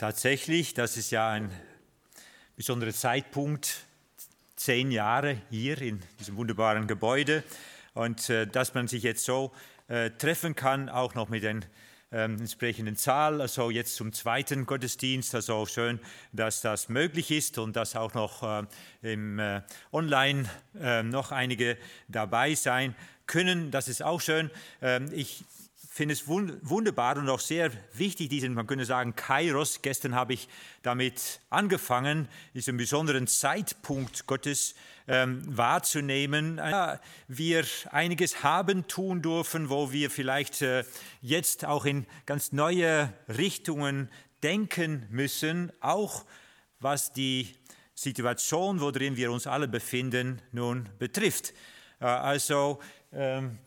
Tatsächlich, das ist ja ein besonderer Zeitpunkt, zehn Jahre hier in diesem wunderbaren Gebäude und äh, dass man sich jetzt so äh, treffen kann, auch noch mit den ähm, entsprechenden Zahl, also jetzt zum zweiten Gottesdienst. Also schön, dass das möglich ist und dass auch noch äh, im äh, Online äh, noch einige dabei sein können. Das ist auch schön. Ähm, ich finde es wunderbar und auch sehr wichtig, diesen, man könnte sagen, Kairos. Gestern habe ich damit angefangen, diesen besonderen Zeitpunkt Gottes ähm, wahrzunehmen. Ja, wir einiges haben tun dürfen, wo wir vielleicht äh, jetzt auch in ganz neue Richtungen denken müssen, auch was die Situation, worin wir uns alle befinden, nun betrifft. Äh, also ähm,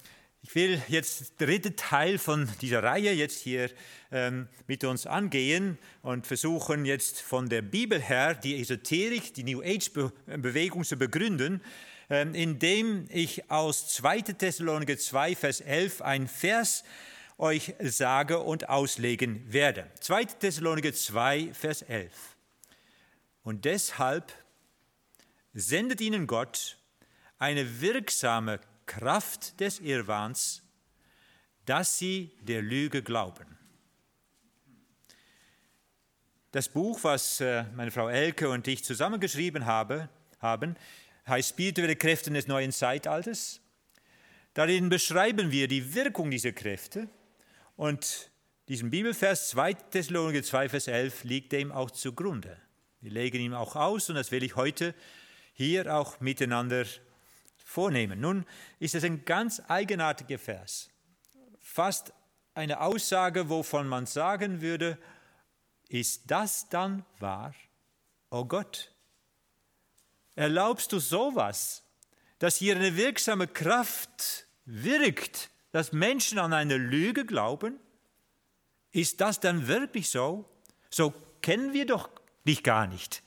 ich will jetzt den dritten Teil von dieser Reihe jetzt hier ähm, mit uns angehen und versuchen jetzt von der Bibel her die Esoterik, die New Age-Bewegung zu begründen, ähm, indem ich aus 2. Thessaloniker 2, Vers 11 ein Vers euch sage und auslegen werde. 2. Thessaloniker 2, Vers 11. Und deshalb sendet ihnen Gott eine wirksame Kraft des Irrwahns, dass sie der Lüge glauben. Das Buch, was äh, meine Frau Elke und ich zusammengeschrieben habe, haben, heißt Spirituelle Kräfte des neuen Zeitalters. Darin beschreiben wir die Wirkung dieser Kräfte und diesen Bibelvers 2 Thessaloniker 2, Vers 11 liegt dem auch zugrunde. Wir legen ihn auch aus und das will ich heute hier auch miteinander vornehmen. Nun ist es ein ganz eigenartiger Vers. Fast eine Aussage, wovon man sagen würde, ist das dann wahr? Oh Gott, erlaubst du sowas, dass hier eine wirksame Kraft wirkt, dass Menschen an eine Lüge glauben? Ist das dann wirklich so? So kennen wir doch dich gar nicht.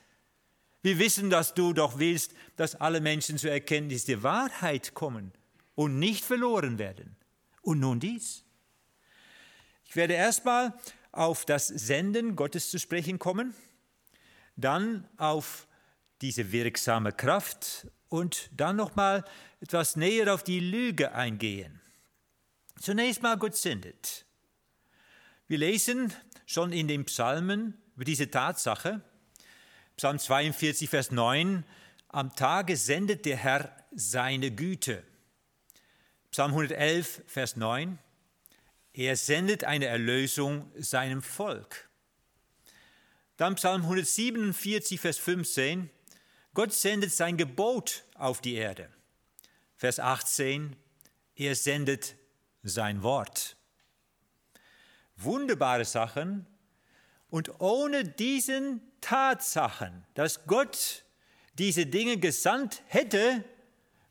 Wir wissen, dass du doch willst, dass alle Menschen zur Erkenntnis der Wahrheit kommen und nicht verloren werden. Und nun dies. Ich werde erstmal auf das Senden Gottes zu sprechen kommen, dann auf diese wirksame Kraft und dann nochmal etwas näher auf die Lüge eingehen. Zunächst mal Gott sendet. Wir lesen schon in den Psalmen über diese Tatsache, Psalm 42, Vers 9, am Tage sendet der Herr seine Güte. Psalm 111, Vers 9, er sendet eine Erlösung seinem Volk. Dann Psalm 147, Vers 15, Gott sendet sein Gebot auf die Erde. Vers 18, er sendet sein Wort. Wunderbare Sachen. Und ohne diesen Tatsachen, dass Gott diese Dinge gesandt hätte,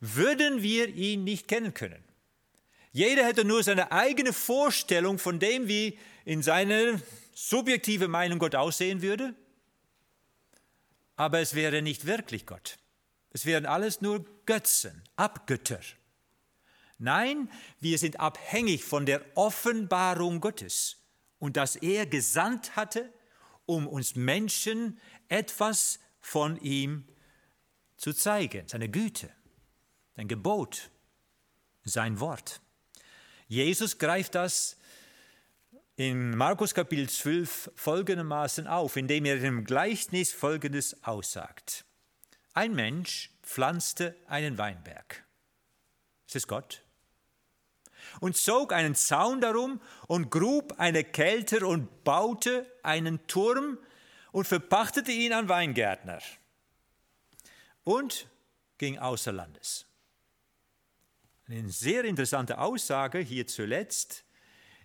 würden wir ihn nicht kennen können. Jeder hätte nur seine eigene Vorstellung von dem, wie in seiner subjektive Meinung Gott aussehen würde. Aber es wäre nicht wirklich Gott. Es wären alles nur Götzen, Abgötter. Nein, wir sind abhängig von der Offenbarung Gottes und dass er gesandt hatte, um uns Menschen etwas von ihm zu zeigen, seine Güte, sein Gebot, sein Wort. Jesus greift das in Markus Kapitel 12 folgendermaßen auf, indem er im Gleichnis Folgendes aussagt. Ein Mensch pflanzte einen Weinberg. Ist es Gott? Und zog einen Zaun darum und grub eine Kelter und baute einen Turm und verpachtete ihn an Weingärtner und ging außer Landes. Eine sehr interessante Aussage hier zuletzt,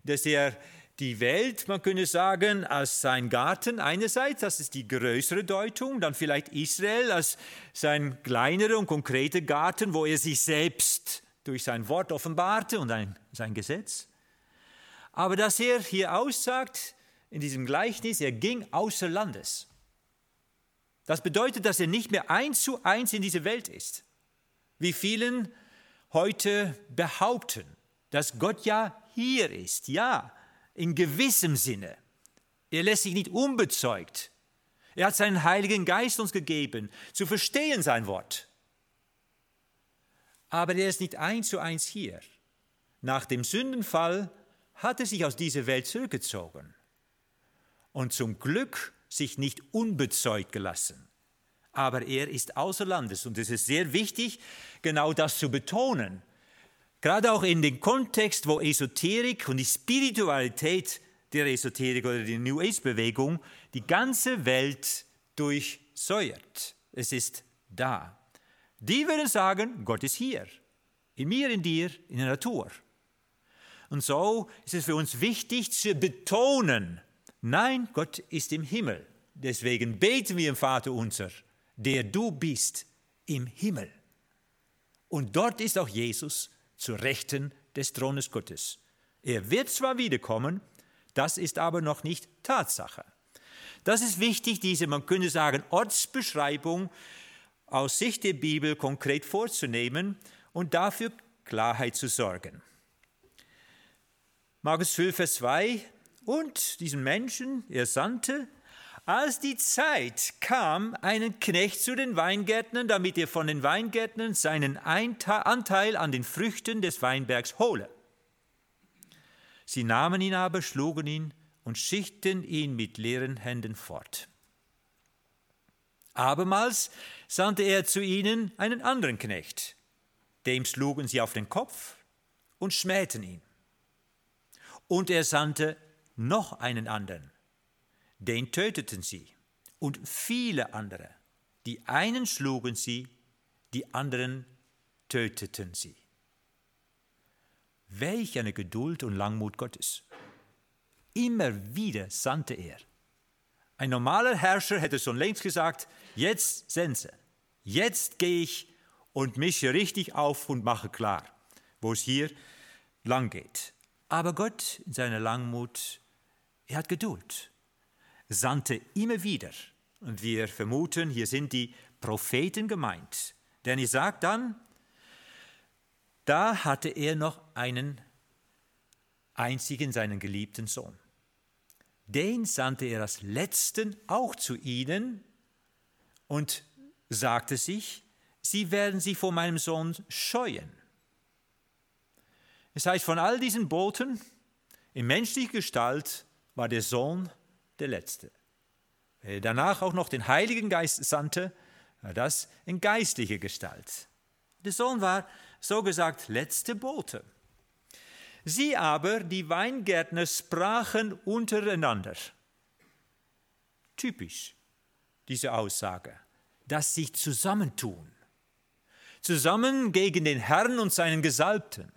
dass er die Welt, man könnte sagen, als sein Garten einerseits, das ist die größere Deutung, dann vielleicht Israel als sein kleinerer und konkreter Garten, wo er sich selbst durch sein Wort offenbarte und ein, sein Gesetz. Aber dass er hier aussagt, in diesem Gleichnis, er ging außer Landes. Das bedeutet, dass er nicht mehr eins zu eins in dieser Welt ist. Wie vielen heute behaupten, dass Gott ja hier ist. Ja, in gewissem Sinne. Er lässt sich nicht unbezeugt. Er hat seinen Heiligen Geist uns gegeben, zu verstehen sein Wort. Aber er ist nicht eins zu eins hier. Nach dem Sündenfall hat er sich aus dieser Welt zurückgezogen und zum Glück sich nicht unbezeugt gelassen. Aber er ist außer Landes und es ist sehr wichtig, genau das zu betonen. Gerade auch in dem Kontext, wo Esoterik und die Spiritualität der Esoterik oder der New Age-Bewegung die ganze Welt durchsäuert. Es ist da. Die würden sagen, Gott ist hier, in mir, in dir, in der Natur. Und so ist es für uns wichtig zu betonen, nein, Gott ist im Himmel. Deswegen beten wir im Vater unser, der du bist im Himmel. Und dort ist auch Jesus zur Rechten des Thrones Gottes. Er wird zwar wiederkommen, das ist aber noch nicht Tatsache. Das ist wichtig, diese, man könnte sagen, Ortsbeschreibung aus Sicht der Bibel konkret vorzunehmen und dafür Klarheit zu sorgen. Markus 12, Vers 2, und diesen Menschen, er sandte, als die Zeit kam, einen Knecht zu den Weingärtnern, damit er von den Weingärtnern seinen Anteil an den Früchten des Weinbergs hole. Sie nahmen ihn aber, schlugen ihn und schickten ihn mit leeren Händen fort. Abermals sandte er zu ihnen einen anderen Knecht. Dem schlugen sie auf den Kopf und schmähten ihn. Und er sandte noch einen anderen. Den töteten sie und viele andere. Die einen schlugen sie, die anderen töteten sie. Welch eine Geduld und Langmut Gottes. Immer wieder sandte er. Ein normaler Herrscher hätte schon längst gesagt, jetzt Sense, jetzt gehe ich und mische richtig auf und mache klar, wo es hier lang geht. Aber Gott in seiner Langmut, er hat Geduld, sandte immer wieder. Und wir vermuten, hier sind die Propheten gemeint. Denn er sagt dann, da hatte er noch einen einzigen, seinen geliebten Sohn. Den sandte er als letzten auch zu ihnen und sagte sich, sie werden sich vor meinem Sohn scheuen. Es heißt, von all diesen Boten in menschlicher Gestalt war der Sohn der Letzte. Wer danach auch noch den Heiligen Geist sandte, war das in geistlicher Gestalt. Der Sohn war, so gesagt, letzte Bote. Sie aber, die Weingärtner, sprachen untereinander. Typisch, diese Aussage, dass sich zusammentun. Zusammen gegen den Herrn und seinen Gesalbten.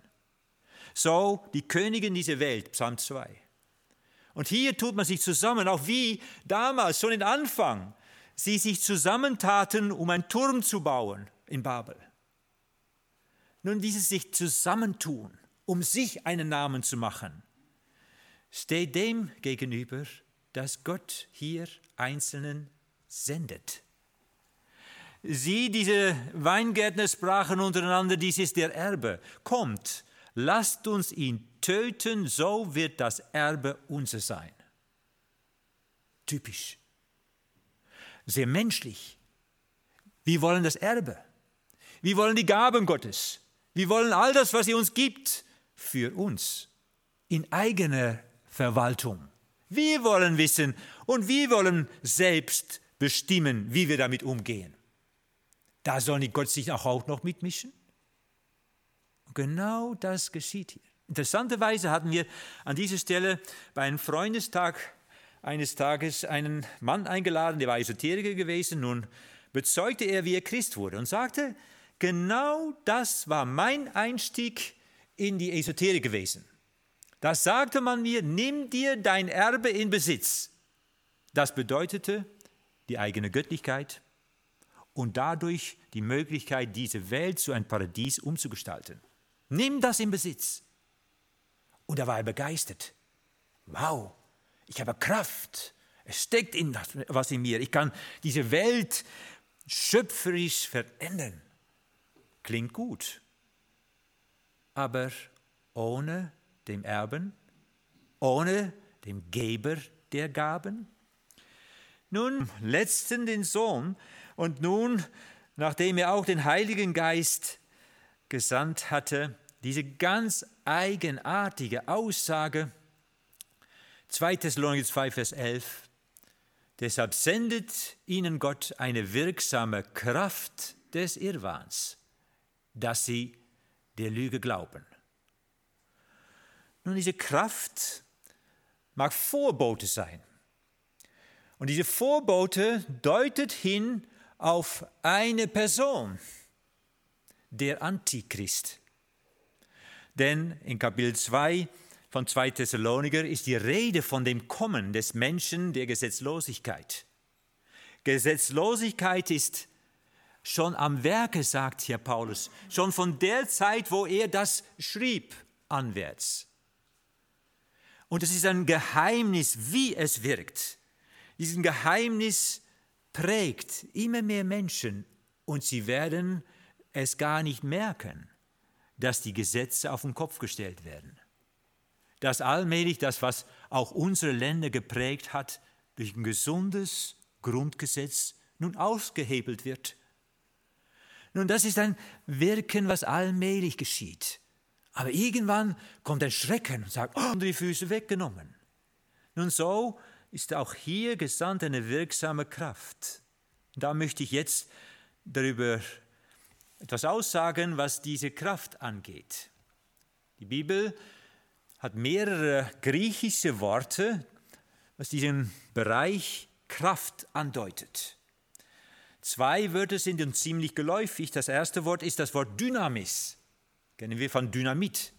So die Königin dieser Welt, Psalm 2. Und hier tut man sich zusammen, auch wie damals, schon in Anfang, sie sich zusammentaten, um einen Turm zu bauen in Babel. Nun, dieses sich zusammentun, um sich einen Namen zu machen, steht dem gegenüber, dass Gott hier Einzelnen sendet. Sie, diese Weingärtner, sprachen untereinander, dies ist der Erbe. Kommt, lasst uns ihn töten, so wird das Erbe unser sein. Typisch. Sehr menschlich. Wir wollen das Erbe. Wir wollen die Gaben Gottes. Wir wollen all das, was er uns gibt, für uns in eigener Verwaltung. Wir wollen wissen und wir wollen selbst bestimmen, wie wir damit umgehen. Da soll nicht Gott sich auch noch mitmischen? Genau das geschieht hier. Interessanterweise hatten wir an dieser Stelle bei einem Freundestag eines Tages einen Mann eingeladen, der war Esoteriker gewesen. Nun bezeugte er, wie er Christ wurde und sagte, genau das war mein Einstieg in die Esoterik gewesen. Da sagte man mir, nimm dir dein Erbe in Besitz. Das bedeutete die eigene Göttlichkeit und dadurch die Möglichkeit, diese Welt zu einem Paradies umzugestalten. Nimm das in Besitz. Und da war er begeistert. Wow, ich habe Kraft. Es steckt in das, was in mir. Ich kann diese Welt schöpferisch verändern. Klingt gut. Aber ohne dem Erben, ohne dem Geber der Gaben? Nun, letzten den Sohn und nun, nachdem er auch den Heiligen Geist gesandt hatte, diese ganz eigenartige Aussage, 2 Thessalonicher 2, Vers 11, deshalb sendet ihnen Gott eine wirksame Kraft des Irrwahns, dass sie der Lüge glauben. Nun, diese Kraft mag Vorbote sein. Und diese Vorbote deutet hin auf eine Person, der Antichrist. Denn in Kapitel 2 von 2 Thessaloniker ist die Rede von dem Kommen des Menschen der Gesetzlosigkeit. Gesetzlosigkeit ist schon am Werke, sagt hier Paulus, schon von der Zeit, wo er das schrieb, anwärts. Und es ist ein Geheimnis, wie es wirkt. Diesen Geheimnis prägt immer mehr Menschen und sie werden es gar nicht merken, dass die Gesetze auf den Kopf gestellt werden. Dass allmählich das, was auch unsere Länder geprägt hat, durch ein gesundes Grundgesetz nun ausgehebelt wird. Nun, das ist ein Wirken, was allmählich geschieht. Aber irgendwann kommt ein Schrecken und sagt, oh, die Füße weggenommen. Nun so ist auch hier gesandt eine wirksame Kraft. Da möchte ich jetzt darüber etwas aussagen, was diese Kraft angeht. Die Bibel hat mehrere griechische Worte, was diesen Bereich Kraft andeutet. Zwei Wörter sind uns ziemlich geläufig. Das erste Wort ist das Wort Dynamis kennen wir von Dynamit,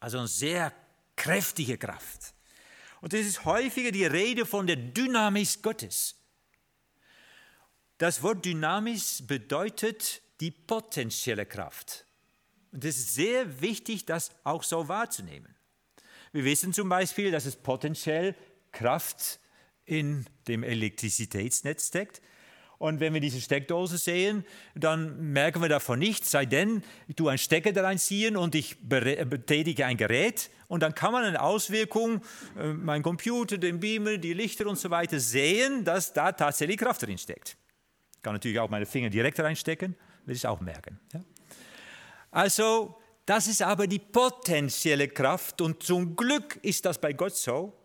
also eine sehr kräftige Kraft. Und es ist häufiger die Rede von der Dynamis Gottes. Das Wort Dynamis bedeutet die potenzielle Kraft. Und es ist sehr wichtig, das auch so wahrzunehmen. Wir wissen zum Beispiel, dass es potenziell Kraft in dem Elektrizitätsnetz steckt. Und wenn wir diese Steckdose sehen, dann merken wir davon nichts, sei denn, ich tue einen Stecker da reinziehen und ich betätige ein Gerät und dann kann man eine Auswirkung, äh, mein Computer, den Beamer, die Lichter und so weiter sehen, dass da tatsächlich Kraft drin steckt. Ich kann natürlich auch meine Finger direkt reinstecken, will ich auch merken. Ja? Also, das ist aber die potenzielle Kraft und zum Glück ist das bei Gott so.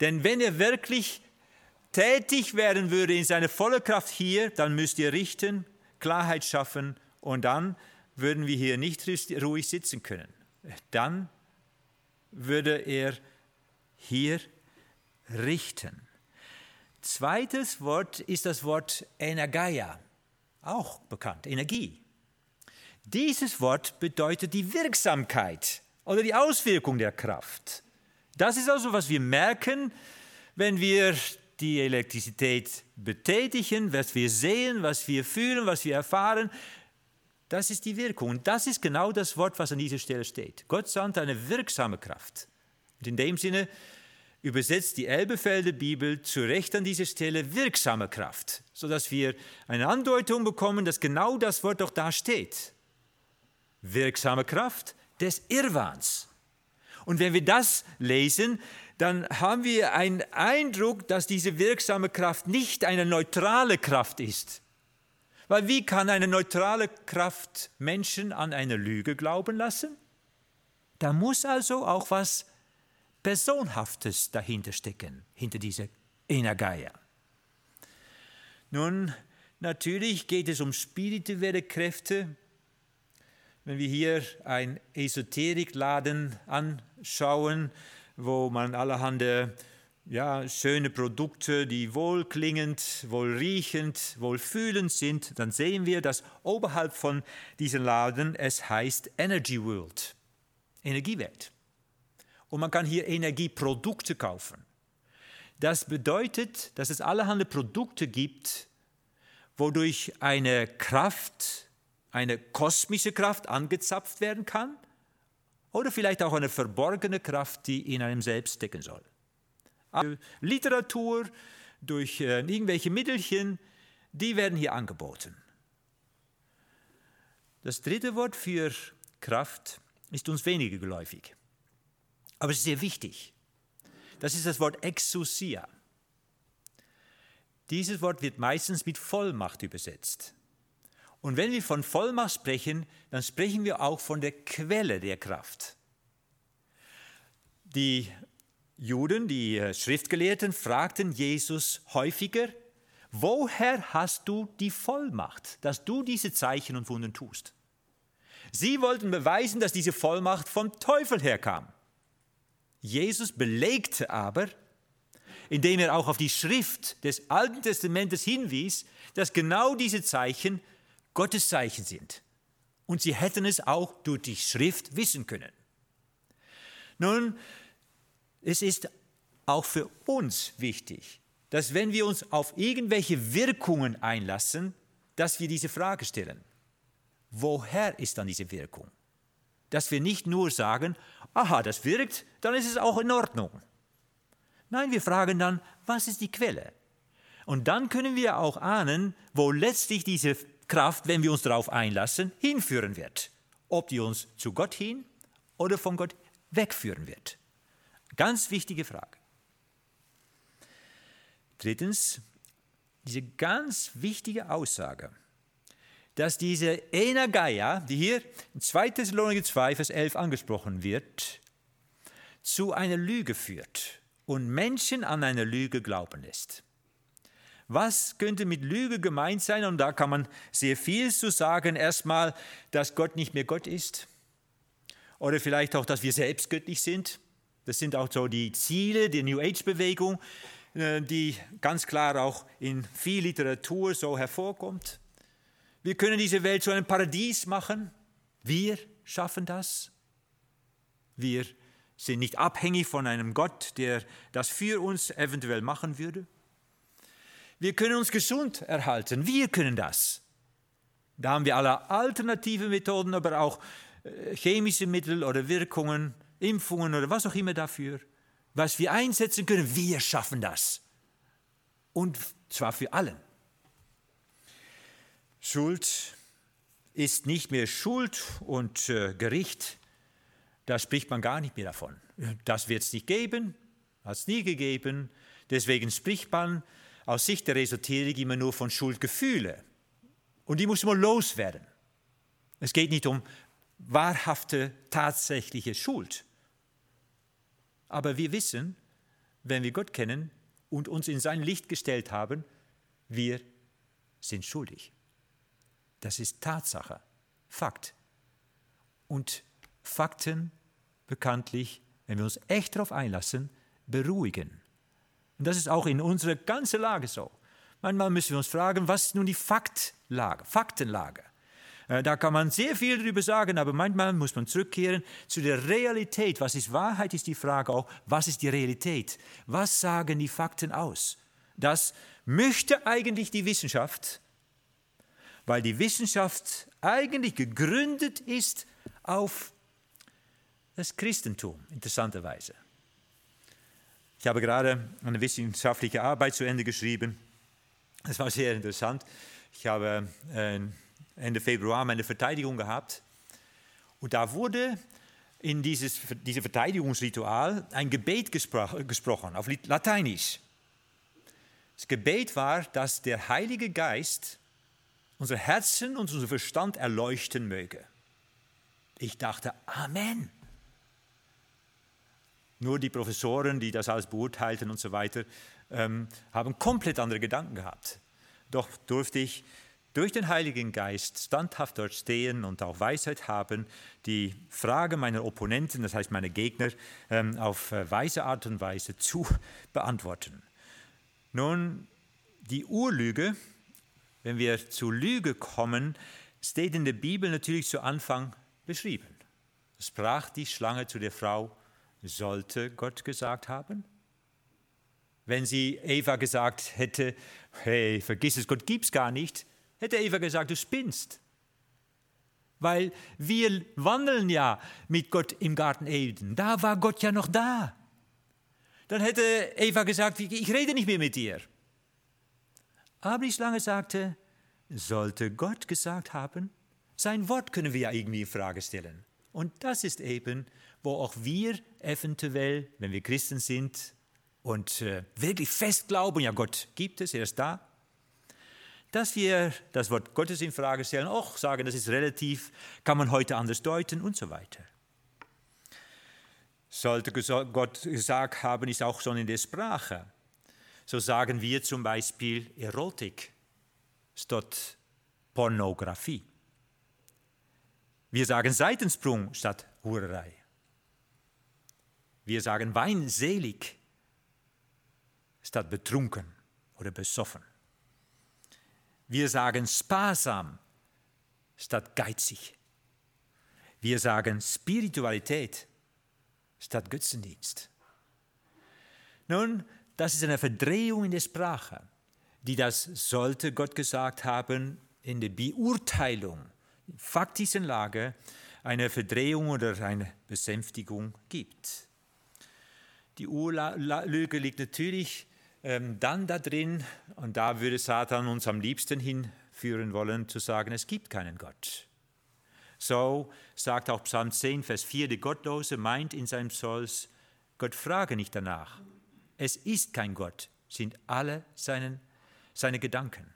Denn wenn er wirklich tätig werden würde in seiner vollen Kraft hier, dann müsst ihr richten, Klarheit schaffen und dann würden wir hier nicht ruhig sitzen können. Dann würde er hier richten. Zweites Wort ist das Wort Energia, auch bekannt, Energie. Dieses Wort bedeutet die Wirksamkeit oder die Auswirkung der Kraft. Das ist also, was wir merken, wenn wir die Elektrizität betätigen, was wir sehen, was wir fühlen, was wir erfahren, das ist die Wirkung. Und das ist genau das Wort, was an dieser Stelle steht. Gott sandt eine wirksame Kraft. Und in dem Sinne übersetzt die Elbefelder Bibel zu Recht an dieser Stelle wirksame Kraft, sodass wir eine Andeutung bekommen, dass genau das Wort auch da steht. Wirksame Kraft des Irrwahns. Und wenn wir das lesen, dann haben wir einen Eindruck, dass diese wirksame Kraft nicht eine neutrale Kraft ist. Weil wie kann eine neutrale Kraft Menschen an eine Lüge glauben lassen? Da muss also auch was Personhaftes dahinter stecken, hinter dieser Energia. Nun, natürlich geht es um spirituelle Kräfte. Wenn wir hier einen Esoterikladen anschauen, wo man allerhand ja, schöne Produkte, die wohlklingend, wohlriechend, wohlfühlend sind, dann sehen wir, dass oberhalb von diesem Laden es heißt Energy World, Energiewelt. Und man kann hier Energieprodukte kaufen. Das bedeutet, dass es allerhand Produkte gibt, wodurch eine Kraft, eine kosmische Kraft angezapft werden kann oder vielleicht auch eine verborgene Kraft, die in einem selbst stecken soll. Also Literatur, durch äh, irgendwelche Mittelchen, die werden hier angeboten. Das dritte Wort für Kraft ist uns weniger geläufig, aber es ist sehr wichtig. Das ist das Wort Exousia. Dieses Wort wird meistens mit Vollmacht übersetzt. Und wenn wir von Vollmacht sprechen, dann sprechen wir auch von der Quelle der Kraft. Die Juden, die äh, Schriftgelehrten, fragten Jesus häufiger, woher hast du die Vollmacht, dass du diese Zeichen und Wunden tust? Sie wollten beweisen, dass diese Vollmacht vom Teufel herkam. Jesus belegte aber, indem er auch auf die Schrift des Alten Testamentes hinwies, dass genau diese Zeichen Gottes Zeichen sind. Und sie hätten es auch durch die Schrift wissen können. Nun, es ist auch für uns wichtig, dass wenn wir uns auf irgendwelche Wirkungen einlassen, dass wir diese Frage stellen. Woher ist dann diese Wirkung? Dass wir nicht nur sagen, aha, das wirkt, dann ist es auch in Ordnung. Nein, wir fragen dann, was ist die Quelle? Und dann können wir auch ahnen, wo letztlich diese Kraft, wenn wir uns darauf einlassen, hinführen wird. Ob die uns zu Gott hin oder von Gott wegführen wird. Ganz wichtige Frage. Drittens, diese ganz wichtige Aussage, dass diese Energeia, die hier in 2. Thessaloniker 2, Vers 11 angesprochen wird, zu einer Lüge führt und Menschen an eine Lüge glauben lässt. Was könnte mit Lüge gemeint sein? Und da kann man sehr viel zu sagen. Erstmal, dass Gott nicht mehr Gott ist. Oder vielleicht auch, dass wir selbst göttlich sind. Das sind auch so die Ziele der New Age-Bewegung, äh, die ganz klar auch in viel Literatur so hervorkommt. Wir können diese Welt zu einem Paradies machen. Wir schaffen das. Wir sind nicht abhängig von einem Gott, der das für uns eventuell machen würde. Wir können uns gesund erhalten. Wir können das. Da haben wir alle alternative Methoden, aber auch äh, chemische Mittel oder Wirkungen, Impfungen oder was auch immer dafür. Was wir einsetzen können, wir schaffen das. Und zwar für allen. Schuld ist nicht mehr Schuld und äh, Gericht. Da spricht man gar nicht mehr davon. Das wird es nicht geben, hat es nie gegeben. Deswegen spricht man aus Sicht der Esoterik immer nur von Schuldgefühle. Und die muss man loswerden. Es geht nicht um wahrhafte, tatsächliche Schuld. Aber wir wissen, wenn wir Gott kennen und uns in sein Licht gestellt haben, wir sind schuldig. Das ist Tatsache, Fakt. Und Fakten bekanntlich, wenn wir uns echt darauf einlassen, beruhigen. Und das ist auch in unserer ganzen Lage so. Manchmal müssen wir uns fragen, was ist nun die Faktlage, Faktenlage? Äh, da kann man sehr viel darüber sagen, aber manchmal muss man zurückkehren zu der Realität. Was ist Wahrheit, ist die Frage auch, was ist die Realität? Was sagen die Fakten aus? Das möchte eigentlich die Wissenschaft, weil die Wissenschaft eigentlich gegründet ist auf das Christentum, interessanterweise. Ich habe gerade eine wissenschaftliche Arbeit zu Ende geschrieben. Es war sehr interessant. Ich habe äh, Ende Februar meine Verteidigung gehabt. Und da wurde in dieses diese Verteidigungsritual ein Gebet gespro gesprochen, auf Lateinisch. Das Gebet war, dass der Heilige Geist unser Herzen und unser Verstand erleuchten möge. Ich dachte, Amen. Nur die Professoren, die das alles beurteilten und so weiter, ähm, haben komplett andere Gedanken gehabt. Doch durfte ich durch den Heiligen Geist standhaft dort stehen und auch Weisheit haben, die Frage meiner Opponenten, das heißt meiner Gegner, ähm, auf äh, weise Art und Weise zu beantworten. Nun, die Urlüge, wenn wir zu Lüge kommen, steht in der Bibel natürlich zu Anfang beschrieben. Sprach die Schlange zu der Frau, sollte Gott gesagt haben? Wenn sie Eva gesagt hätte, hey, vergiss es, Gott gibt's gar nicht, hätte Eva gesagt, du spinnst. Weil wir wandeln ja mit Gott im Garten Eden. Da war Gott ja noch da. Dann hätte Eva gesagt, ich rede nicht mehr mit dir. Aber die Schlange sagte, sollte Gott gesagt haben, sein Wort können wir ja irgendwie in Frage stellen. Und das ist eben, wo auch wir eventuell, wenn wir Christen sind, und äh, wirklich fest glauben, ja Gott gibt es, er ist da, dass wir das Wort Gottes in Frage stellen, auch sagen, das ist relativ, kann man heute anders deuten und so weiter. Sollte Gott gesagt haben, ist auch schon in der Sprache. So sagen wir zum Beispiel Erotik statt Pornografie. Wir sagen Seitensprung statt Hurerei. Wir sagen weinselig statt betrunken oder besoffen. Wir sagen sparsam statt geizig. Wir sagen Spiritualität statt Götzendienst. Nun, das ist eine Verdrehung in der Sprache, die das sollte Gott gesagt haben in der Beurteilung faktischen Lage eine Verdrehung oder eine Besänftigung gibt. Die Urlüge liegt natürlich ähm, dann da drin, und da würde Satan uns am liebsten hinführen wollen, zu sagen, es gibt keinen Gott. So sagt auch Psalm 10, Vers 4, der Gottlose meint in seinem Stolz, Gott frage nicht danach. Es ist kein Gott, sind alle seinen, seine Gedanken.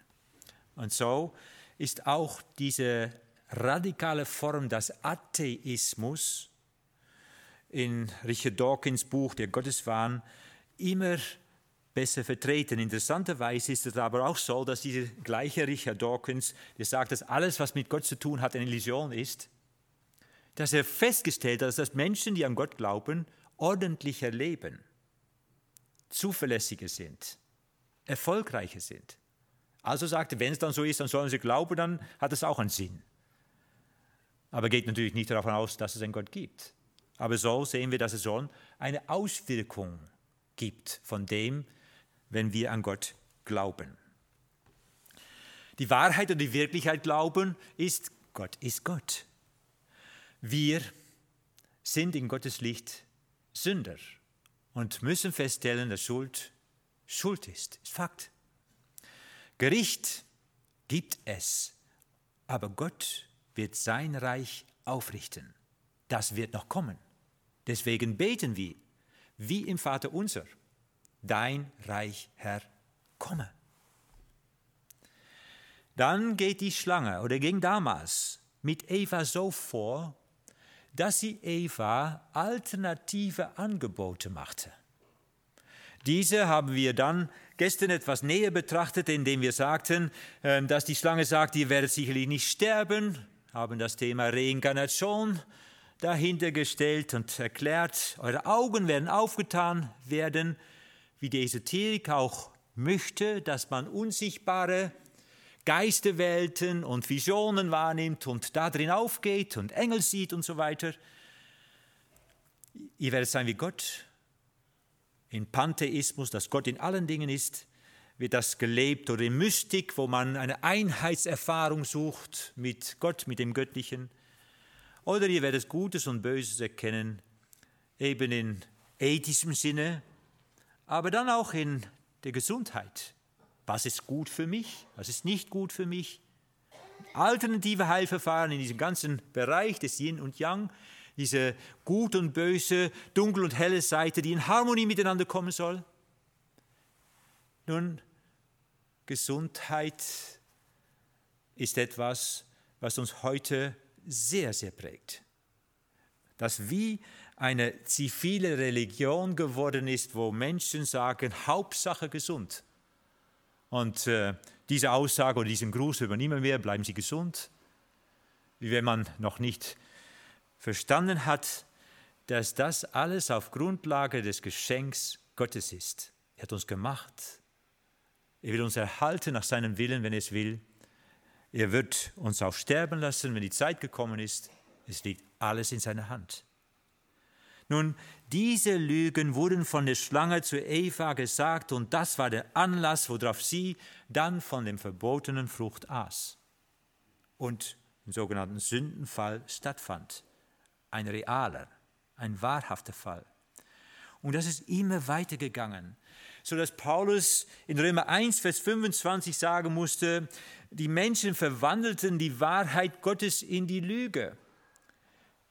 Und so ist auch diese radikale Form des Atheismus in Richard Dawkins Buch Der Gotteswahn immer besser vertreten. Interessanterweise ist es aber auch so, dass dieser gleiche Richard Dawkins, der sagt, dass alles, was mit Gott zu tun hat, eine Illusion ist, dass er festgestellt hat, dass Menschen, die an Gott glauben, ordentlicher leben, zuverlässiger sind, erfolgreicher sind. Also sagte, wenn es dann so ist, dann sollen sie glauben, dann hat es auch einen Sinn. Aber geht natürlich nicht davon aus, dass es einen Gott gibt. Aber so sehen wir, dass es schon eine Auswirkung gibt von dem, wenn wir an Gott glauben. Die Wahrheit und die Wirklichkeit glauben ist, Gott ist Gott. Wir sind in Gottes Licht Sünder und müssen feststellen, dass Schuld Schuld ist. Ist Fakt. Gericht gibt es, aber Gott wird sein Reich aufrichten. Das wird noch kommen. Deswegen beten wir, wie im Vater unser, dein Reich, Herr, komme. Dann geht die Schlange oder ging damals mit Eva so vor, dass sie Eva alternative Angebote machte. Diese haben wir dann gestern etwas näher betrachtet, indem wir sagten, ähm, dass die Schlange sagt, ihr werdet sicherlich nicht sterben, haben das Thema Reinkarnation dahinter gestellt und erklärt, eure Augen werden aufgetan werden, wie die Esoterik auch möchte, dass man unsichtbare Geisterwelten und Visionen wahrnimmt und darin aufgeht und Engel sieht und so weiter. Ihr werdet sein wie Gott. In Pantheismus, dass Gott in allen Dingen ist, wird das gelebt oder in Mystik, wo man eine Einheitserfahrung sucht mit Gott, mit dem Göttlichen. Oder ihr werdet Gutes und Böses erkennen, eben in ethischem Sinne, aber dann auch in der Gesundheit. Was ist gut für mich? Was ist nicht gut für mich? Alternative Heilverfahren in diesem ganzen Bereich des Yin und Yang, diese gut und böse, dunkel und helle Seite, die in Harmonie miteinander kommen soll. Nun, Gesundheit ist etwas, was uns heute sehr, sehr prägt. Das wie eine zivile Religion geworden ist, wo Menschen sagen, Hauptsache gesund. Und äh, diese Aussage oder diesen Gruß übernehmen wir, bleiben Sie gesund. Wie wenn man noch nicht verstanden hat, dass das alles auf Grundlage des Geschenks Gottes ist. Er hat uns gemacht, er will uns erhalten nach seinem Willen, wenn er es will. Er wird uns auch sterben lassen, wenn die Zeit gekommen ist. Es liegt alles in seiner Hand. Nun, diese Lügen wurden von der Schlange zu Eva gesagt und das war der Anlass, worauf sie dann von dem verbotenen Frucht aß und im sogenannten Sündenfall stattfand. Ein realer, ein wahrhafter Fall. Und das ist immer weitergegangen sodass Paulus in Römer 1, Vers 25 sagen musste, die Menschen verwandelten die Wahrheit Gottes in die Lüge.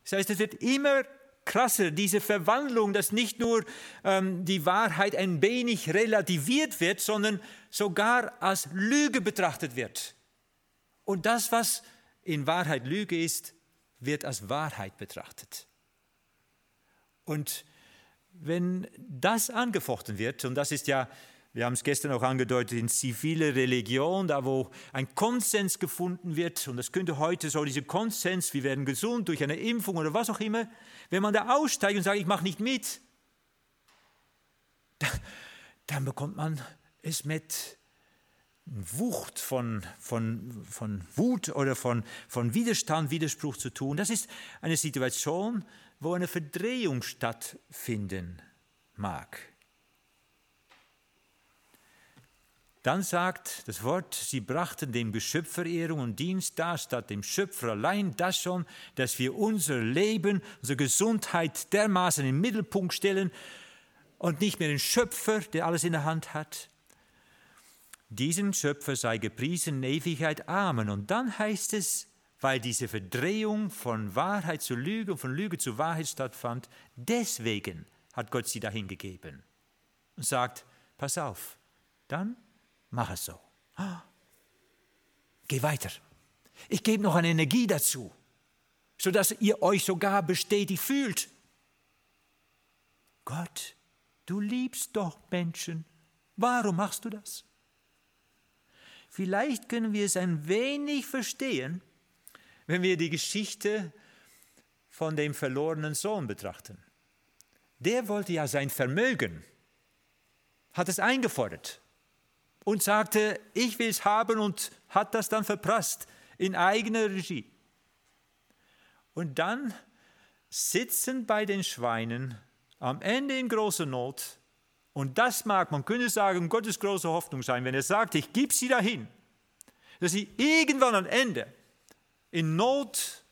Das heißt, es wird immer krasser, diese Verwandlung, dass nicht nur ähm, die Wahrheit ein wenig relativiert wird, sondern sogar als Lüge betrachtet wird. Und das, was in Wahrheit Lüge ist, wird als Wahrheit betrachtet. Und wenn das angefochten wird, und das ist ja, wir haben es gestern auch angedeutet, in zivile Religion, da wo ein Konsens gefunden wird, und das könnte heute so, dieser Konsens, wir werden gesund durch eine Impfung oder was auch immer, wenn man da aussteigt und sagt, ich mache nicht mit, dann bekommt man es mit Wucht von, von, von Wut oder von, von Widerstand, Widerspruch zu tun. Das ist eine Situation, wo eine Verdrehung stattfinden mag. Dann sagt das Wort, sie brachten dem Geschöpfer Ehrung und Dienst dar, statt dem Schöpfer allein das schon, dass wir unser Leben, unsere Gesundheit dermaßen in den Mittelpunkt stellen und nicht mehr den Schöpfer, der alles in der Hand hat. Diesen Schöpfer sei gepriesen in Ewigkeit. Amen. Und dann heißt es, weil diese Verdrehung von Wahrheit zu Lüge und von Lüge zu Wahrheit stattfand, deswegen hat Gott sie dahin gegeben und sagt, pass auf, dann mach es so. Geh weiter. Ich gebe noch eine Energie dazu, sodass ihr euch sogar bestätigt fühlt. Gott, du liebst doch Menschen. Warum machst du das? Vielleicht können wir es ein wenig verstehen, wenn wir die Geschichte von dem verlorenen Sohn betrachten. Der wollte ja sein Vermögen, hat es eingefordert und sagte, ich will es haben und hat das dann verprasst in eigener Regie. Und dann sitzen bei den Schweinen am Ende in großer Not. Und das mag, man könnte sagen, Gottes große Hoffnung sein, wenn er sagt, ich gebe sie dahin, dass sie irgendwann am Ende in Not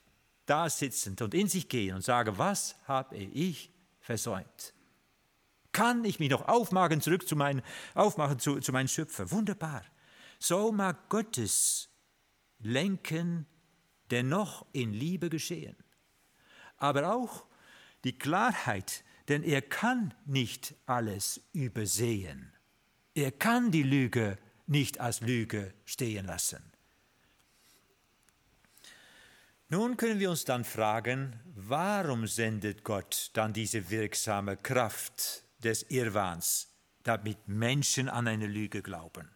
da sitzend und in sich gehen und sagen, was habe ich versäumt? Kann ich mich noch aufmachen, zurück zu, mein, aufmachen zu, zu meinem Schöpfer? Wunderbar. So mag Gottes Lenken dennoch in Liebe geschehen. Aber auch die Klarheit, denn er kann nicht alles übersehen. Er kann die Lüge nicht als Lüge stehen lassen. Nun können wir uns dann fragen, warum sendet Gott dann diese wirksame Kraft des Irrwahns, damit Menschen an eine Lüge glauben?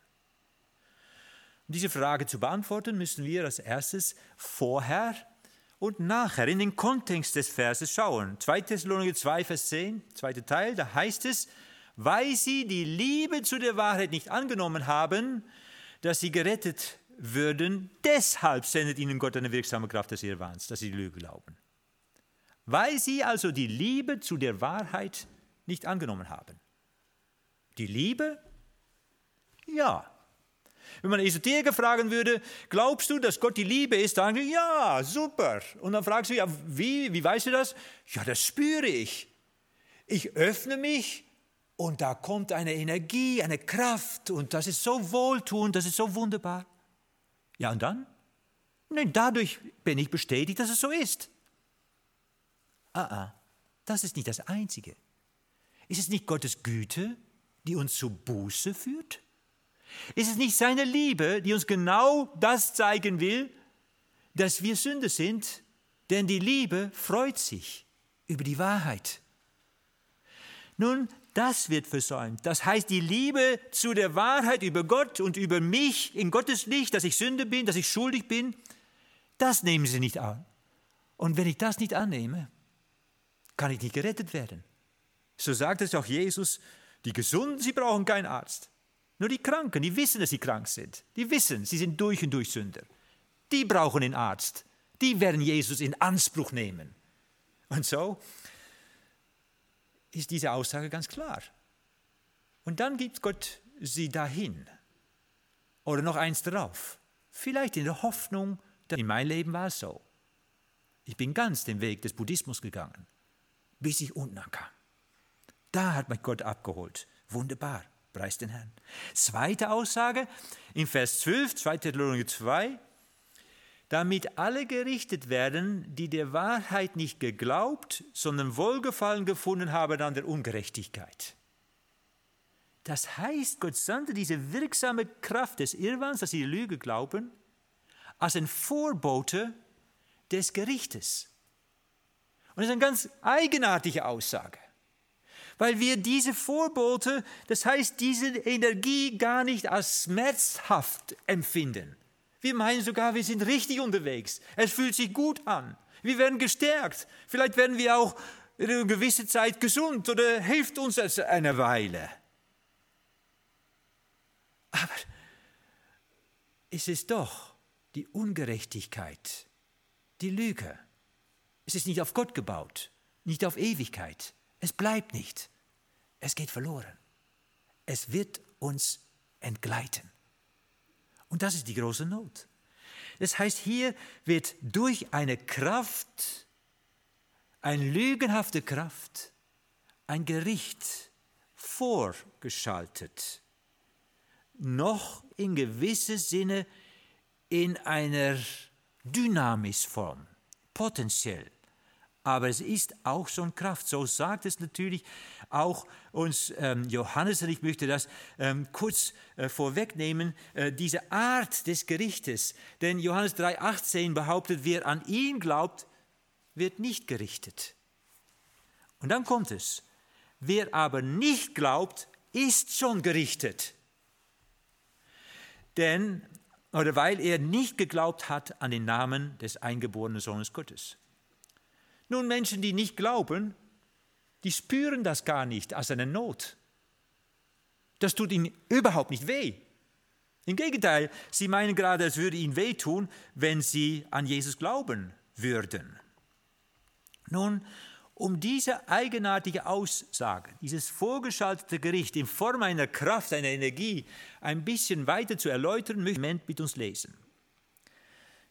Um diese Frage zu beantworten, müssen wir als erstes vorher und nachher in den Kontext des Verses schauen. 2 Thessalonicher 2, Vers 10, zweiter Teil, da heißt es, weil sie die Liebe zu der Wahrheit nicht angenommen haben, dass sie gerettet würden, deshalb sendet ihnen Gott eine wirksame Kraft des Irrwahns, dass sie die Lüge glauben. Weil sie also die Liebe zu der Wahrheit nicht angenommen haben. Die Liebe? Ja. Wenn man Esoteriker fragen würde, glaubst du, dass Gott die Liebe ist? Dann sagen ja, super. Und dann fragst du, ja, wie, wie weißt du das? Ja, das spüre ich. Ich öffne mich und da kommt eine Energie, eine Kraft und das ist so wohltuend, das ist so wunderbar. Ja, und dann? Nein, dadurch bin ich bestätigt, dass es so ist. Ah, ah, das ist nicht das Einzige. Ist es nicht Gottes Güte, die uns zu Buße führt? Ist es nicht seine Liebe, die uns genau das zeigen will, dass wir Sünde sind? Denn die Liebe freut sich über die Wahrheit. Nun, das wird versäumt. Das heißt, die Liebe zu der Wahrheit über Gott und über mich in Gottes Licht, dass ich Sünde bin, dass ich schuldig bin, das nehmen sie nicht an. Und wenn ich das nicht annehme, kann ich nicht gerettet werden. So sagt es auch Jesus, die Gesunden, sie brauchen keinen Arzt. Nur die Kranken, die wissen, dass sie krank sind. Die wissen, sie sind durch und durch Sünder. Die brauchen einen Arzt. Die werden Jesus in Anspruch nehmen. Und so ist diese Aussage ganz klar. Und dann gibt Gott sie dahin. Oder noch eins drauf. Vielleicht in der Hoffnung, dass in meinem Leben war es so. Ich bin ganz den Weg des Buddhismus gegangen, bis ich unten ankam. Da hat mich Gott abgeholt. Wunderbar, preis den Herrn. Zweite Aussage in Vers 12, 2. Thessalonicher 2. damit alle gerichtet werden, die der Wahrheit nicht geglaubt, sondern Wohlgefallen gefunden haben an der Ungerechtigkeit. Das heißt, Gott sandte diese wirksame Kraft des Irrwands, dass sie die Lüge glauben, als ein Vorbote des Gerichtes. Und das ist eine ganz eigenartige Aussage, weil wir diese Vorbote, das heißt diese Energie gar nicht als schmerzhaft empfinden. Wir meinen sogar, wir sind richtig unterwegs. Es fühlt sich gut an. Wir werden gestärkt. Vielleicht werden wir auch eine gewisse Zeit gesund oder hilft uns das eine Weile. Aber es ist doch die Ungerechtigkeit, die Lüge. Es ist nicht auf Gott gebaut, nicht auf Ewigkeit. Es bleibt nicht. Es geht verloren. Es wird uns entgleiten. Und das ist die große Not. Das heißt, hier wird durch eine Kraft, eine lügenhafte Kraft, ein Gericht vorgeschaltet, noch in gewissem Sinne in einer Dynamisform, potenziell aber es ist auch schon Kraft. So sagt es natürlich auch uns ähm, Johannes, und ich möchte das ähm, kurz äh, vorwegnehmen, äh, diese Art des Gerichtes. Denn Johannes 3,18 behauptet, wer an ihn glaubt, wird nicht gerichtet. Und dann kommt es, wer aber nicht glaubt, ist schon gerichtet. Denn, oder weil er nicht geglaubt hat an den Namen des eingeborenen Sohnes Gottes. Nun, Menschen, die nicht glauben, die spüren das gar nicht als eine Not. Das tut ihnen überhaupt nicht weh. Im Gegenteil, sie meinen gerade, es würde ihnen wehtun, wenn sie an Jesus glauben würden. Nun, um diese eigenartige Aussage, dieses vorgeschaltete Gericht in Form einer Kraft, einer Energie ein bisschen weiter zu erläutern, möchte ich mit uns lesen.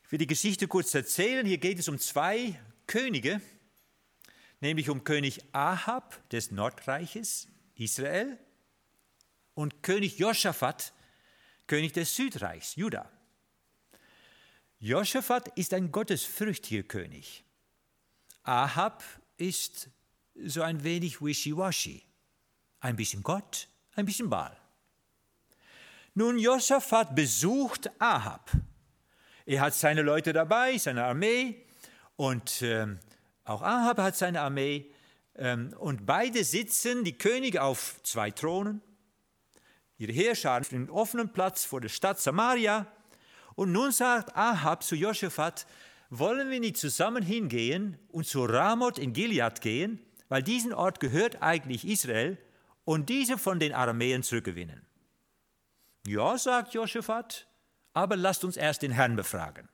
Ich will die Geschichte kurz erzählen. Hier geht es um zwei Könige, nämlich um König Ahab des Nordreiches, Israel, und König Josaphat, König des Südreichs, Juda. Josaphat ist ein gottesfürchtiger König. Ahab ist so ein wenig wishy-washy. Ein bisschen Gott, ein bisschen Baal. Nun, Josaphat besucht Ahab. Er hat seine Leute dabei, seine Armee, und äh, auch Ahab hat seine Armee. Ähm, und beide sitzen, die Könige, auf zwei Thronen. Ihre Heerscharen auf dem offenen Platz vor der Stadt Samaria. Und nun sagt Ahab zu Josaphat, wollen wir nicht zusammen hingehen und zu Ramoth in Gilead gehen, weil diesen Ort gehört eigentlich Israel, und diese von den Aramäern zurückgewinnen. Ja, sagt Josaphat, aber lasst uns erst den Herrn befragen.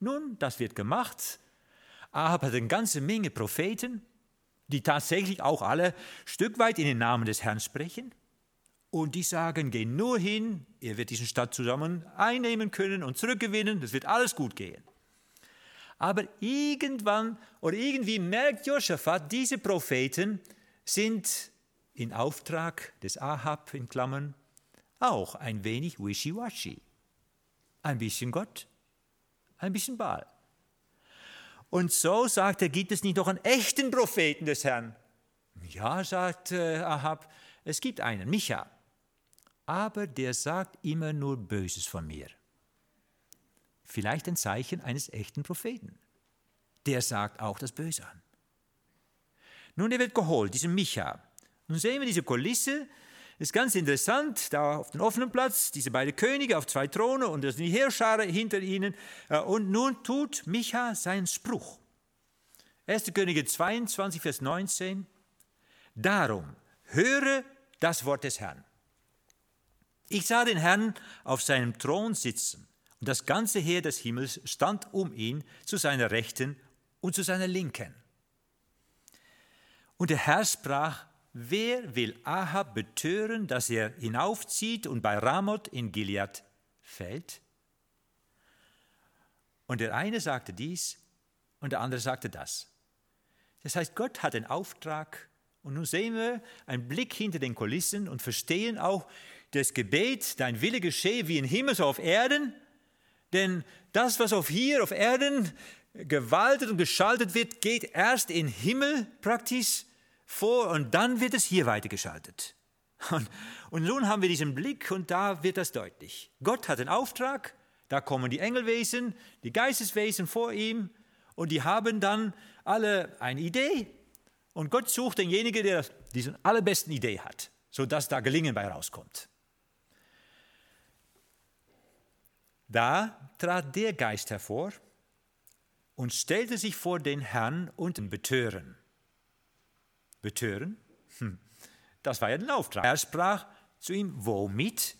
Nun, das wird gemacht. Ahab hat eine ganze Menge Propheten, die tatsächlich auch alle Stück weit in den Namen des Herrn sprechen. Und die sagen, geh nur hin, ihr werdet diesen Stadt zusammen einnehmen können und zurückgewinnen, das wird alles gut gehen. Aber irgendwann oder irgendwie merkt Josaphat, diese Propheten sind in Auftrag des Ahab in Klammern auch ein wenig wishy-washy. Ein bisschen Gott, ein bisschen Baal. Und so sagt er, gibt es nicht noch einen echten Propheten des Herrn? Ja, sagt äh, Ahab, es gibt einen, Micha. Aber der sagt immer nur Böses von mir. Vielleicht ein Zeichen eines echten Propheten. Der sagt auch das Böse an. Nun, er wird geholt, dieser Micha. Nun sehen wir diese Kulisse, ist ganz interessant, da auf dem offenen Platz, diese beiden Könige auf zwei Throne und das sind die Heerschare hinter ihnen. Äh, und nun tut Micha seinen Spruch. 1. Könige 22, Vers 19. Darum höre das Wort des Herrn. Ich sah den Herrn auf seinem Thron sitzen, und das ganze Heer des Himmels stand um ihn zu seiner Rechten und zu seiner Linken. Und der Herr sprach, Wer will Ahab betören, dass er hinaufzieht und bei Ramoth in Gilead fällt? Und der eine sagte dies und der andere sagte das. Das heißt, Gott hat einen Auftrag und nun sehen wir einen Blick hinter den Kulissen und verstehen auch das Gebet, dein Wille geschehe wie im Himmel so auf Erden. Denn das, was auf hier auf Erden gewaltet und geschaltet wird, geht erst in Himmel praktisch vor und dann wird es hier weitergeschaltet. Und, und nun haben wir diesen Blick und da wird das deutlich. Gott hat einen Auftrag, da kommen die Engelwesen, die Geisteswesen vor ihm und die haben dann alle eine Idee. Und Gott sucht denjenigen, der diese allerbesten Idee hat, sodass da Gelingen bei rauskommt. Da trat der Geist hervor und stellte sich vor den Herrn und betören. Betören? Hm. Das war ja der Auftrag. Er sprach zu ihm, womit?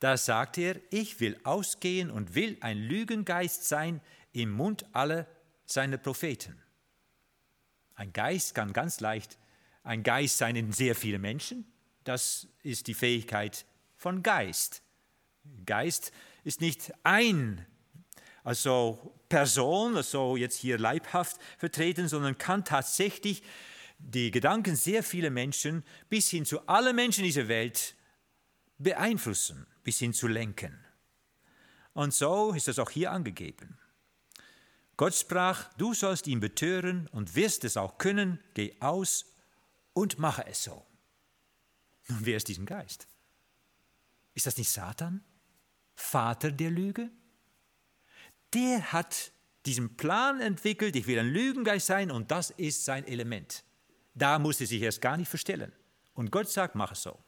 Da sagte er, ich will ausgehen und will ein Lügengeist sein im Mund aller seiner Propheten. Ein Geist kann ganz leicht ein Geist sein in sehr vielen Menschen. Das ist die Fähigkeit von Geist. Geist ist nicht ein, also Person, also jetzt hier leibhaft vertreten, sondern kann tatsächlich die Gedanken sehr vieler Menschen bis hin zu allen Menschen dieser Welt beeinflussen, bis hin zu lenken. Und so ist das auch hier angegeben. Gott sprach, du sollst ihn betören und wirst es auch können, geh aus und mache es so. Nun, wer ist diesen Geist? Ist das nicht Satan, Vater der Lüge? Der hat diesen Plan entwickelt, ich will ein Lügengeist sein und das ist sein Element. Da muss er sich erst gar nicht verstellen. Und Gott sagt, mach es so.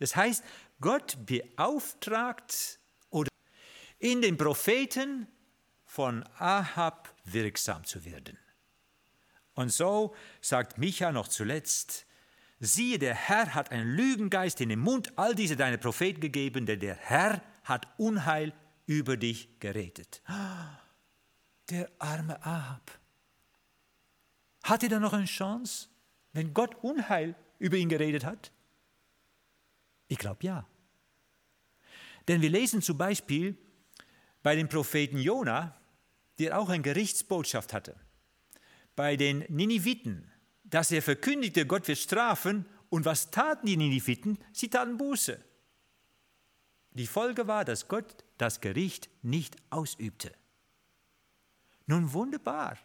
Das heißt, Gott beauftragt oder in den Propheten von Ahab wirksam zu werden. Und so sagt Micha noch zuletzt, siehe, der Herr hat einen Lügengeist in den Mund all diese deine Propheten gegeben, denn der Herr hat Unheil über dich geredet. Der arme Ahab. Hat er da noch eine Chance? Wenn Gott Unheil über ihn geredet hat? Ich glaube ja. Denn wir lesen zum Beispiel bei dem Propheten Jona, der auch eine Gerichtsbotschaft hatte, bei den Niniviten, dass er verkündigte, Gott wird strafen. Und was taten die Niniviten? Sie taten Buße. Die Folge war, dass Gott das Gericht nicht ausübte. Nun wunderbar.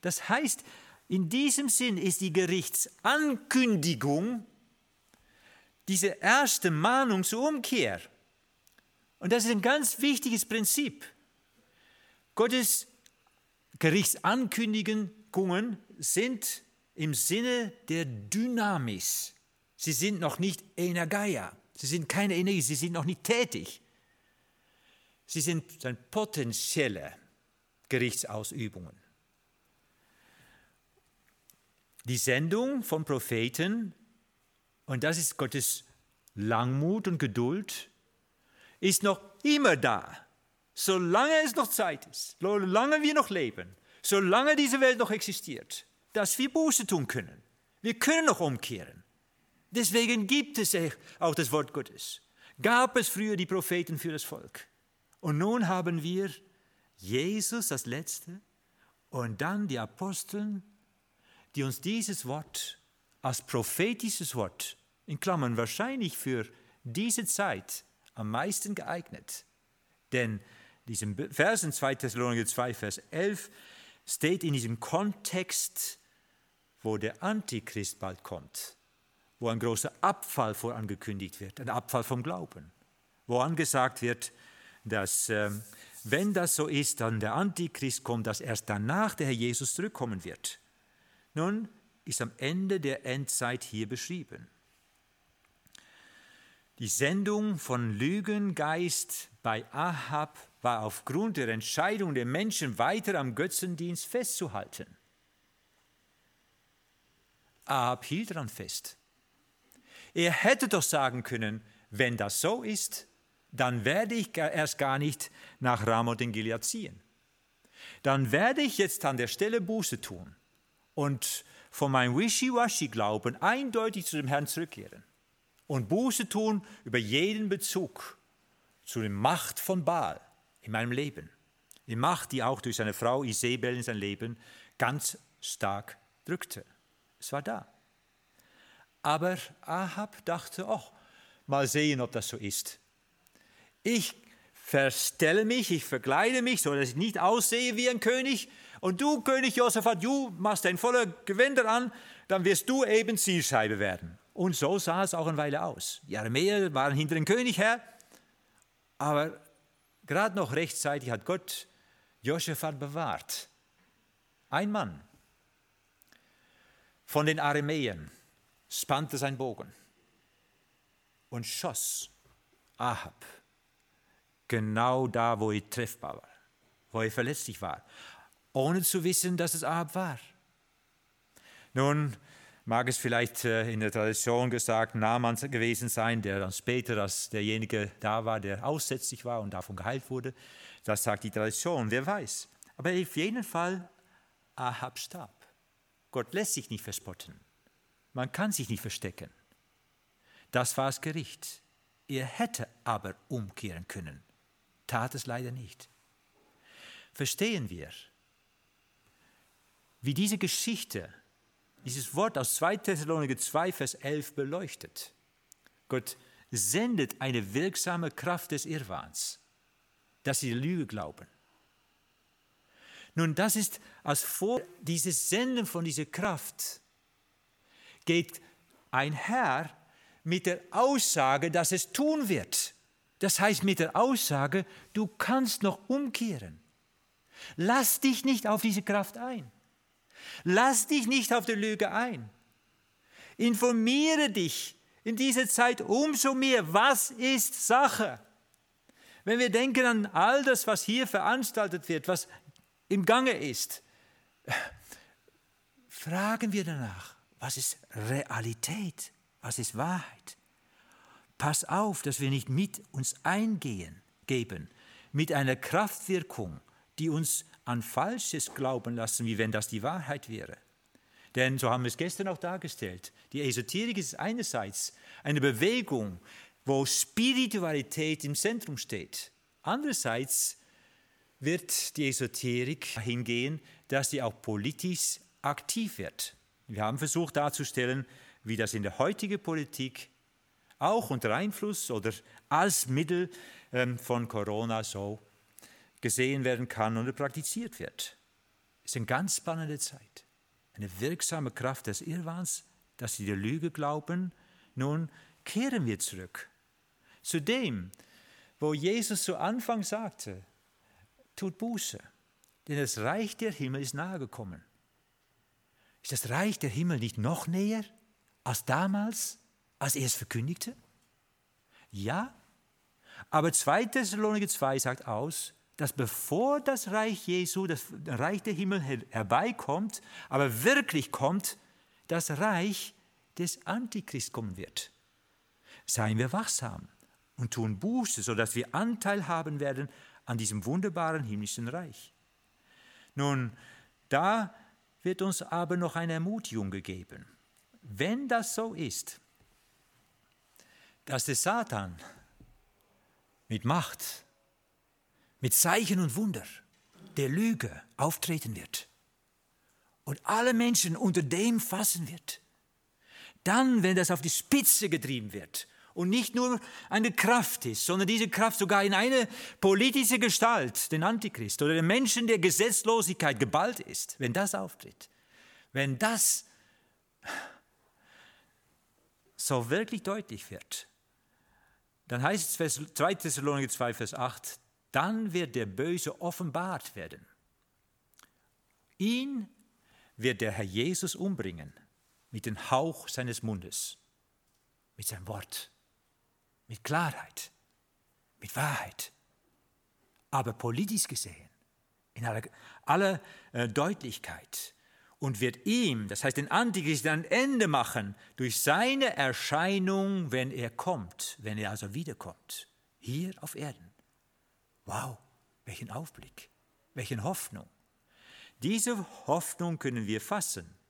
Das heißt, in diesem Sinn ist die Gerichtsankündigung diese erste Mahnung zur Umkehr. Und das ist ein ganz wichtiges Prinzip. Gottes Gerichtsankündigungen sind im Sinne der Dynamis. Sie sind noch nicht Energeia. Sie sind keine Energie. Sie sind noch nicht tätig. Sie sind potenzielle Gerichtsausübungen. Die Sendung von Propheten, und das ist Gottes Langmut und Geduld, ist noch immer da, solange es noch Zeit ist, solange wir noch leben, solange diese Welt noch existiert, dass wir Buße tun können. Wir können noch umkehren. Deswegen gibt es auch das Wort Gottes. Gab es früher die Propheten für das Volk. Und nun haben wir Jesus als Letzte und dann die Aposteln die uns dieses Wort als prophetisches Wort, in Klammern wahrscheinlich für diese Zeit, am meisten geeignet. Denn diesem Vers in 2 Thessalonicher 2, Vers 11 steht in diesem Kontext, wo der Antichrist bald kommt, wo ein großer Abfall vorangekündigt wird, ein Abfall vom Glauben, wo angesagt wird, dass äh, wenn das so ist, dann der Antichrist kommt, dass erst danach der Herr Jesus zurückkommen wird. Nun ist am Ende der Endzeit hier beschrieben. Die Sendung von Lügengeist bei Ahab war aufgrund der Entscheidung der Menschen weiter am Götzendienst festzuhalten. Ahab hielt daran fest. Er hätte doch sagen können, wenn das so ist, dann werde ich erst gar nicht nach Ramoth in Gilead ziehen. Dann werde ich jetzt an der Stelle Buße tun und von meinem Wischiwaschi-Glauben eindeutig zu dem Herrn zurückkehren und Buße tun über jeden Bezug zu der Macht von Baal in meinem Leben. Die Macht, die auch durch seine Frau Isabel in sein Leben ganz stark drückte. Es war da. Aber Ahab dachte, oh, mal sehen, ob das so ist. Ich verstelle mich, ich verkleide mich, so dass ich nicht aussehe wie ein König. Und du, König Josaphat, du machst dein voller Gewänder an, dann wirst du eben Zielscheibe werden. Und so sah es auch eine Weile aus. Die Aramäer waren hinter dem König her, aber gerade noch rechtzeitig hat Gott Josaphat bewahrt. Ein Mann von den Aramäern spannte sein Bogen und schoss Ahab genau da, wo er treffbar war, wo er verletzlich war, ohne zu wissen, dass es Ahab war. Nun mag es vielleicht äh, in der Tradition gesagt Naaman gewesen sein, der dann später als derjenige da war, der aussätzlich war und davon geheilt wurde. Das sagt die Tradition, wer weiß. Aber auf jeden Fall, Ahab starb. Gott lässt sich nicht verspotten. Man kann sich nicht verstecken. Das war das Gericht. Er hätte aber umkehren können, tat es leider nicht. Verstehen wir, wie diese Geschichte, dieses Wort aus 2 Thessaloniker 2, Vers 11 beleuchtet. Gott sendet eine wirksame Kraft des Irrwahns, dass sie Lüge glauben. Nun, das ist als vor dieses Senden von dieser Kraft geht einher mit der Aussage, dass es tun wird. Das heißt mit der Aussage, du kannst noch umkehren. Lass dich nicht auf diese Kraft ein. Lass dich nicht auf die Lüge ein. Informiere dich in dieser Zeit umso mehr, was ist Sache. Wenn wir denken an all das, was hier veranstaltet wird, was im Gange ist, fragen wir danach, was ist Realität, was ist Wahrheit. Pass auf, dass wir nicht mit uns eingehen, geben, mit einer Kraftwirkung, die uns an Falsches glauben lassen, wie wenn das die Wahrheit wäre. Denn so haben wir es gestern auch dargestellt. Die Esoterik ist einerseits eine Bewegung, wo Spiritualität im Zentrum steht. Andererseits wird die Esoterik hingehen, dass sie auch politisch aktiv wird. Wir haben versucht darzustellen, wie das in der heutigen Politik auch unter Einfluss oder als Mittel ähm, von Corona so gesehen werden kann und praktiziert wird. Es ist eine ganz spannende Zeit. Eine wirksame Kraft des Irrwahns, dass sie der Lüge glauben. Nun kehren wir zurück zu dem, wo Jesus zu Anfang sagte, tut Buße, denn das Reich der Himmel ist nahe gekommen. Ist das Reich der Himmel nicht noch näher als damals, als er es verkündigte? Ja, aber 2. Thessaloniker 2 sagt aus, dass bevor das Reich Jesu, das Reich der Himmel herbeikommt, aber wirklich kommt, das Reich des Antichrist kommen wird. Seien wir wachsam und tun Buße, sodass wir Anteil haben werden an diesem wunderbaren himmlischen Reich. Nun, da wird uns aber noch eine Ermutigung gegeben. Wenn das so ist, dass der Satan mit Macht, mit Zeichen und Wunder der Lüge auftreten wird und alle Menschen unter dem fassen wird, dann, wenn das auf die Spitze getrieben wird und nicht nur eine Kraft ist, sondern diese Kraft sogar in eine politische Gestalt, den Antichrist oder den Menschen der Gesetzlosigkeit geballt ist, wenn das auftritt, wenn das so wirklich deutlich wird, dann heißt es 2 Thessaloniker 2, Vers 8, dann wird der Böse offenbart werden. Ihn wird der Herr Jesus umbringen mit dem Hauch seines Mundes, mit seinem Wort mit Klarheit, mit Wahrheit, aber politisch gesehen, in aller, aller äh, Deutlichkeit und wird ihm, das heißt den Antichrist, ein Ende machen durch seine Erscheinung, wenn er kommt, wenn er also wiederkommt, hier auf Erden. Wow, welchen Aufblick, welche Hoffnung. Diese Hoffnung können wir fassen,